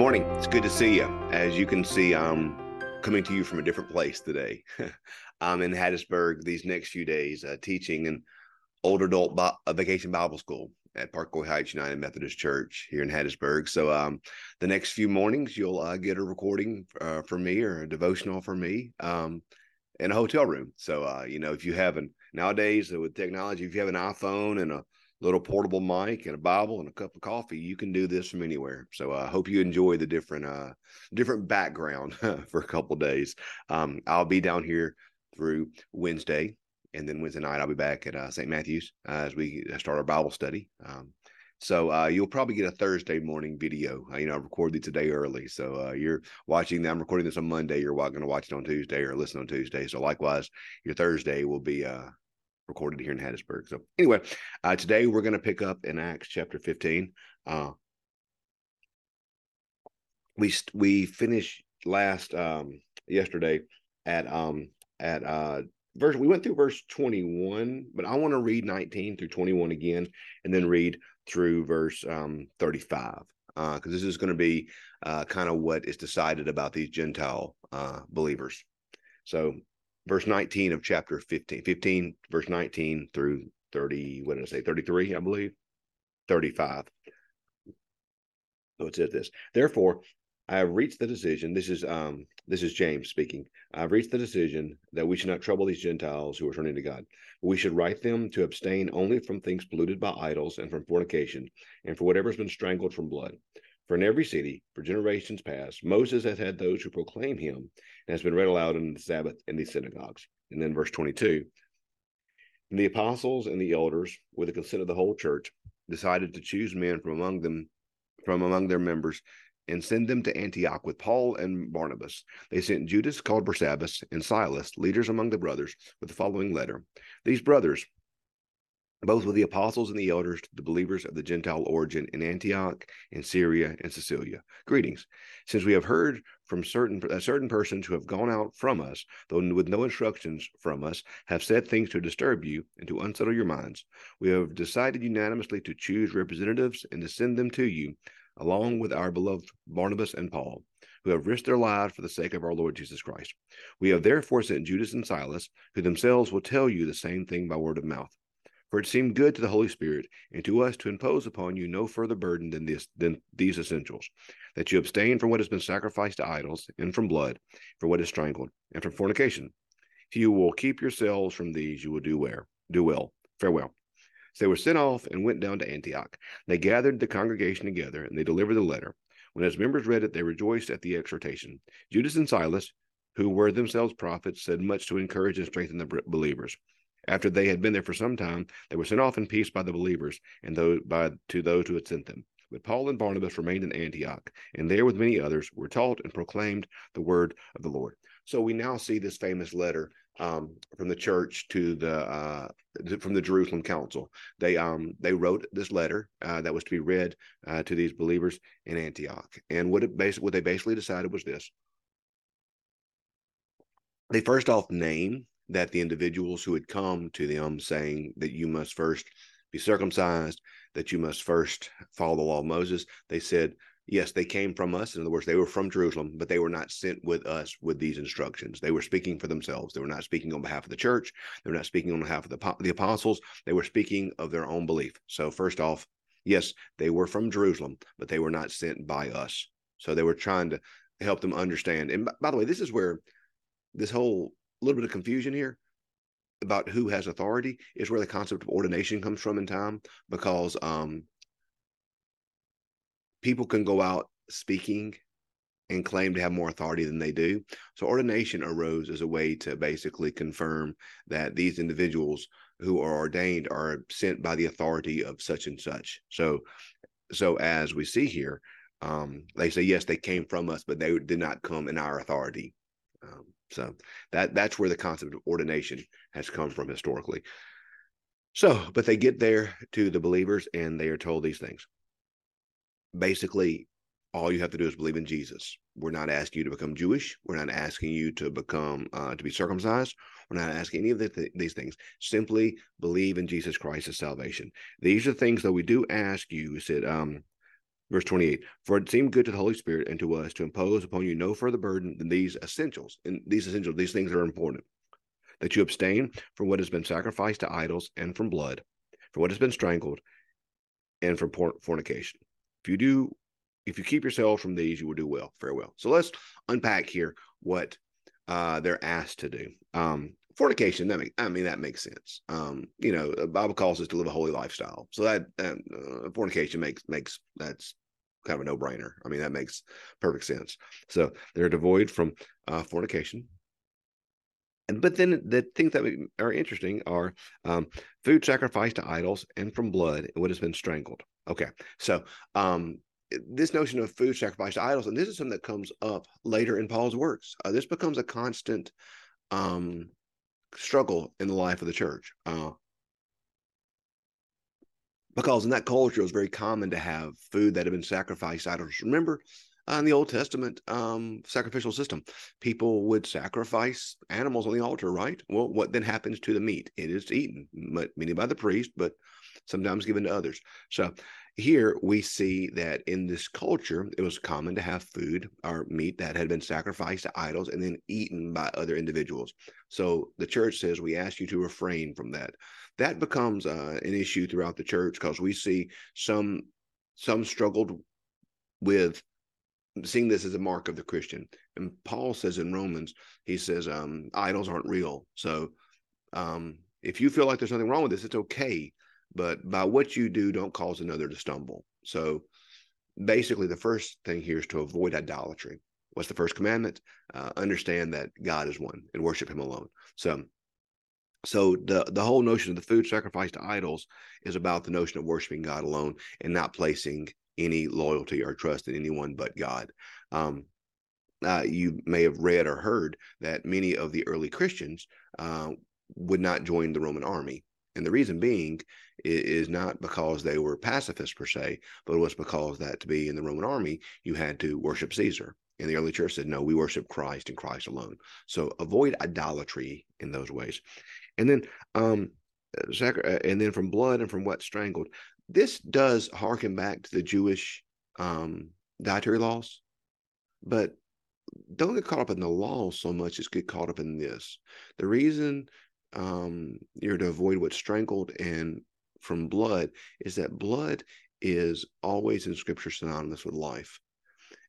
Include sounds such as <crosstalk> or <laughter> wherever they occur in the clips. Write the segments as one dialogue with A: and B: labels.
A: Morning. It's good to see you. As you can see, I'm coming to you from a different place today. <laughs> I'm in Hattiesburg these next few days, uh, teaching an older adult vacation Bible school at Parkway Heights United Methodist Church here in Hattiesburg. So, um, the next few mornings, you'll uh, get a recording uh, from me or a devotional from me um, in a hotel room. So, uh, you know, if you haven't nowadays with technology, if you have an iPhone and a little portable mic and a Bible and a cup of coffee, you can do this from anywhere. So I uh, hope you enjoy the different uh different background <laughs> for a couple days. Um, I'll be down here through Wednesday, and then Wednesday night I'll be back at uh, St. Matthew's uh, as we start our Bible study. Um, so uh, you'll probably get a Thursday morning video. Uh, you know, I recorded it today early, so uh, you're watching. I'm recording this on Monday. You're going to watch it on Tuesday or listen on Tuesday. So likewise, your Thursday will be uh, recorded here in Hattiesburg. So anyway, uh, today we're going to pick up in Acts chapter 15. Uh, we we finished last um, yesterday at um at uh verse we went through verse 21 but i want to read 19 through 21 again and then read through verse um 35 uh because this is going to be uh kind of what is decided about these gentile uh believers so verse 19 of chapter 15, 15, verse 19 through 30, what did I say, 33, I believe, 35. So it says this. Therefore, I have reached the decision. This is um this is James speaking. I've reached the decision that we should not trouble these Gentiles who are turning to God. We should write them to abstain only from things polluted by idols and from fornication, and for whatever has been strangled from blood. For in every city, for generations past, Moses has had those who proclaim him and has been read aloud in the Sabbath in these synagogues. And then verse 22 and the apostles and the elders, with the consent of the whole church, decided to choose men from among them, from among their members, and send them to Antioch with Paul and Barnabas. They sent Judas, called Barsabbas, and Silas, leaders among the brothers, with the following letter These brothers, both with the apostles and the elders, to the believers of the Gentile origin in Antioch, in Syria, and Cilicia. Greetings. Since we have heard from certain uh, certain persons who have gone out from us, though with no instructions from us, have said things to disturb you and to unsettle your minds, we have decided unanimously to choose representatives and to send them to you, along with our beloved Barnabas and Paul who have risked their lives for the sake of our Lord Jesus Christ. We have therefore sent Judas and Silas, who themselves will tell you the same thing by word of mouth. For it seemed good to the Holy Spirit and to us to impose upon you no further burden than this than these essentials, that you abstain from what has been sacrificed to idols, and from blood, for what is strangled, and from fornication. If you will keep yourselves from these, you will do well. Do well. Farewell. So they were sent off and went down to Antioch. They gathered the congregation together, and they delivered the letter. When his members read it, they rejoiced at the exhortation. Judas and Silas, who were themselves prophets, said much to encourage and strengthen the believers. After they had been there for some time, they were sent off in peace by the believers and by to those who had sent them. But Paul and Barnabas remained in Antioch, and there with many others were taught and proclaimed the word of the Lord. So we now see this famous letter um, from the church to the uh, from the Jerusalem Council. They um, they wrote this letter uh, that was to be read uh, to these believers in Antioch, and what it basically what they basically decided was this: they first off named that the individuals who had come to them saying that you must first be circumcised, that you must first follow the law of Moses, they said, yes, they came from us. In other words, they were from Jerusalem, but they were not sent with us with these instructions. They were speaking for themselves. They were not speaking on behalf of the church. They were not speaking on behalf of the, the apostles. They were speaking of their own belief. So, first off, yes, they were from Jerusalem, but they were not sent by us. So, they were trying to help them understand. And by the way, this is where this whole little bit of confusion here about who has authority is where the concept of ordination comes from in time because um, people can go out speaking and claim to have more authority than they do. So ordination arose as a way to basically confirm that these individuals who are ordained are sent by the authority of such and such. So so as we see here, um, they say yes, they came from us, but they did not come in our authority. So that that's where the concept of ordination has come from historically. So, but they get there to the believers and they are told these things. Basically, all you have to do is believe in Jesus. We're not asking you to become Jewish. We're not asking you to become uh, to be circumcised. We're not asking any of the th- these things. Simply believe in Jesus Christ as salvation. These are things that we do ask you. Is Said, um, Verse 28 For it seemed good to the Holy Spirit and to us to impose upon you no further burden than these essentials. And these essentials, these things are important that you abstain from what has been sacrificed to idols and from blood, from what has been strangled, and from fornication. If you do, if you keep yourself from these, you will do well, farewell. So let's unpack here what uh, they're asked to do. Um, fornication, that make, I mean, that makes sense. Um, you know, the Bible calls us to live a holy lifestyle. So that uh, fornication makes, makes, that's kind of a no brainer. I mean, that makes perfect sense. So they're devoid from uh, fornication, And but then the things that are interesting are um, food sacrificed to idols and from blood what has been strangled. Okay, so um, this notion of food sacrificed to idols, and this is something that comes up later in Paul's works. Uh, this becomes a constant um, struggle in the life of the church. Uh, because in that culture, it was very common to have food that had been sacrificed idols. Remember, uh, in the Old Testament um, sacrificial system. People would sacrifice animals on the altar, right? Well, what then happens to the meat? It is eaten, meaning by the priest, but sometimes given to others. So here we see that in this culture, it was common to have food or meat that had been sacrificed to idols and then eaten by other individuals. So the church says, we ask you to refrain from that. That becomes uh, an issue throughout the church because we see some some struggled with seeing this as a mark of the Christian. And Paul says in Romans, he says, um, idols aren't real. So um, if you feel like there's nothing wrong with this, it's okay. But by what you do, don't cause another to stumble. So basically, the first thing here is to avoid idolatry. What's the first commandment? Uh, understand that God is one and worship Him alone. So, so the the whole notion of the food sacrificed to idols is about the notion of worshiping God alone and not placing any loyalty or trust in anyone but God. Um, uh, you may have read or heard that many of the early Christians uh, would not join the Roman army. And the reason being is, not because they were pacifists per se, but it was because that to be in the Roman army, you had to worship Caesar. And the early church said, no, we worship Christ and Christ alone. So avoid idolatry in those ways. And then, um, uh, and then from blood and from what strangled this does harken back to the Jewish um, dietary laws, but don't get caught up in the law so much as get caught up in this. The reason um, you're to avoid what's strangled and from blood is that blood is always in scripture synonymous with life.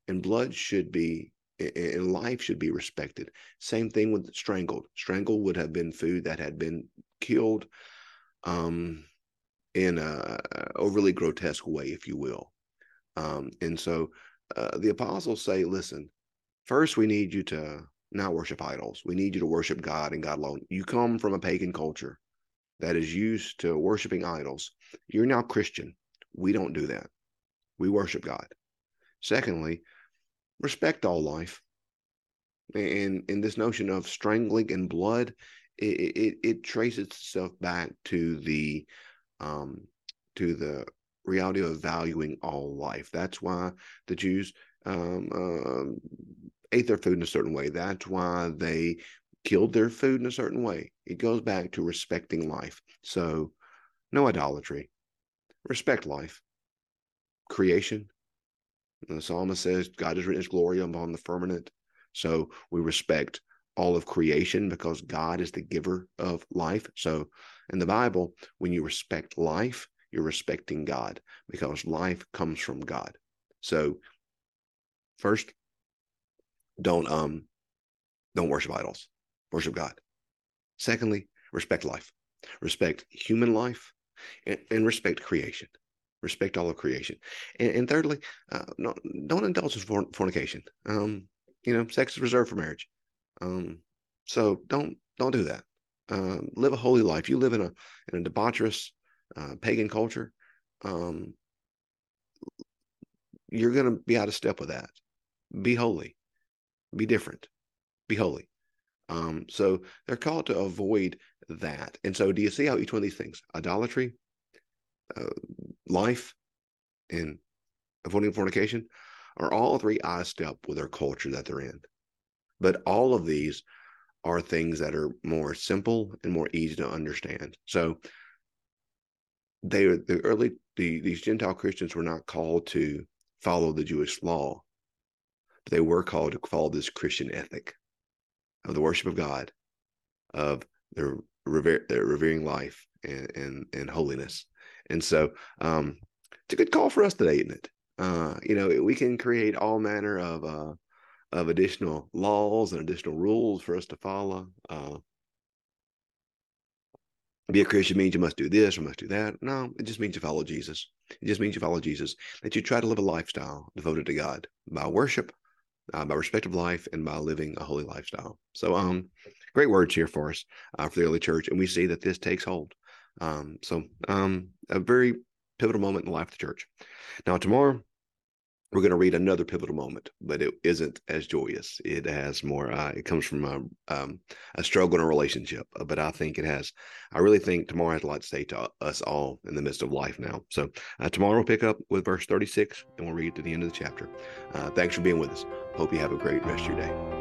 A: And blood should be, and life should be respected. Same thing with strangled. Strangled would have been food that had been killed um, in a overly grotesque way, if you will. Um, and so uh, the apostles say, listen, first we need you to not worship idols. We need you to worship God and God alone. You come from a pagan culture that is used to worshiping idols. You're now Christian. We don't do that. We worship God. Secondly, respect all life. And in this notion of strangling and blood, it, it, it traces itself back to the um, to the reality of valuing all life. That's why the Jews um, uh, ate their food in a certain way. That's why they killed their food in a certain way. It goes back to respecting life. So, no idolatry, respect life, creation. The psalmist says, God has written his glory upon the firmament. So, we respect all of creation because God is the giver of life. So, in the Bible, when you respect life, you're respecting God because life comes from God. So, first, don't um don't worship idols. Worship God. Secondly, respect life. Respect human life and, and respect creation. Respect all of creation. And, and thirdly, uh, no, don't indulge in fornication. Um, you know, sex is reserved for marriage. Um, so don't don't do that. Uh, live a holy life. You live in a in a debaucherous uh, pagan culture. Um, you're going to be out of step with that. Be holy. Be different. Be holy. Um, so they're called to avoid that. And so, do you see how each one of these things, idolatry, uh, life, and avoiding fornication, are all three eye step with their culture that they're in. But all of these are things that are more simple and more easy to understand. So they the early the, these Gentile Christians were not called to follow the Jewish law, but they were called to follow this Christian ethic of the worship of God, of their, rever- their revering life and, and, and holiness. And so um, it's a good call for us today, isn't it? Uh, you know, we can create all manner of uh, of additional laws and additional rules for us to follow. Uh, be a Christian means you must do this or must do that. No, it just means you follow Jesus. It just means you follow Jesus. That you try to live a lifestyle devoted to God by worship, uh, by respect of life, and by living a holy lifestyle. So, um, great words here for us uh, for the early church, and we see that this takes hold. Um, so, um, a very pivotal moment in the life of the church. Now, tomorrow we're going to read another pivotal moment, but it isn't as joyous. It has more. Uh, it comes from a, um, a struggle in a relationship, uh, but I think it has. I really think tomorrow has a lot to say to us all in the midst of life now. So uh, tomorrow we'll pick up with verse thirty-six, and we'll read to the end of the chapter. Uh, thanks for being with us. Hope you have a great rest of your day.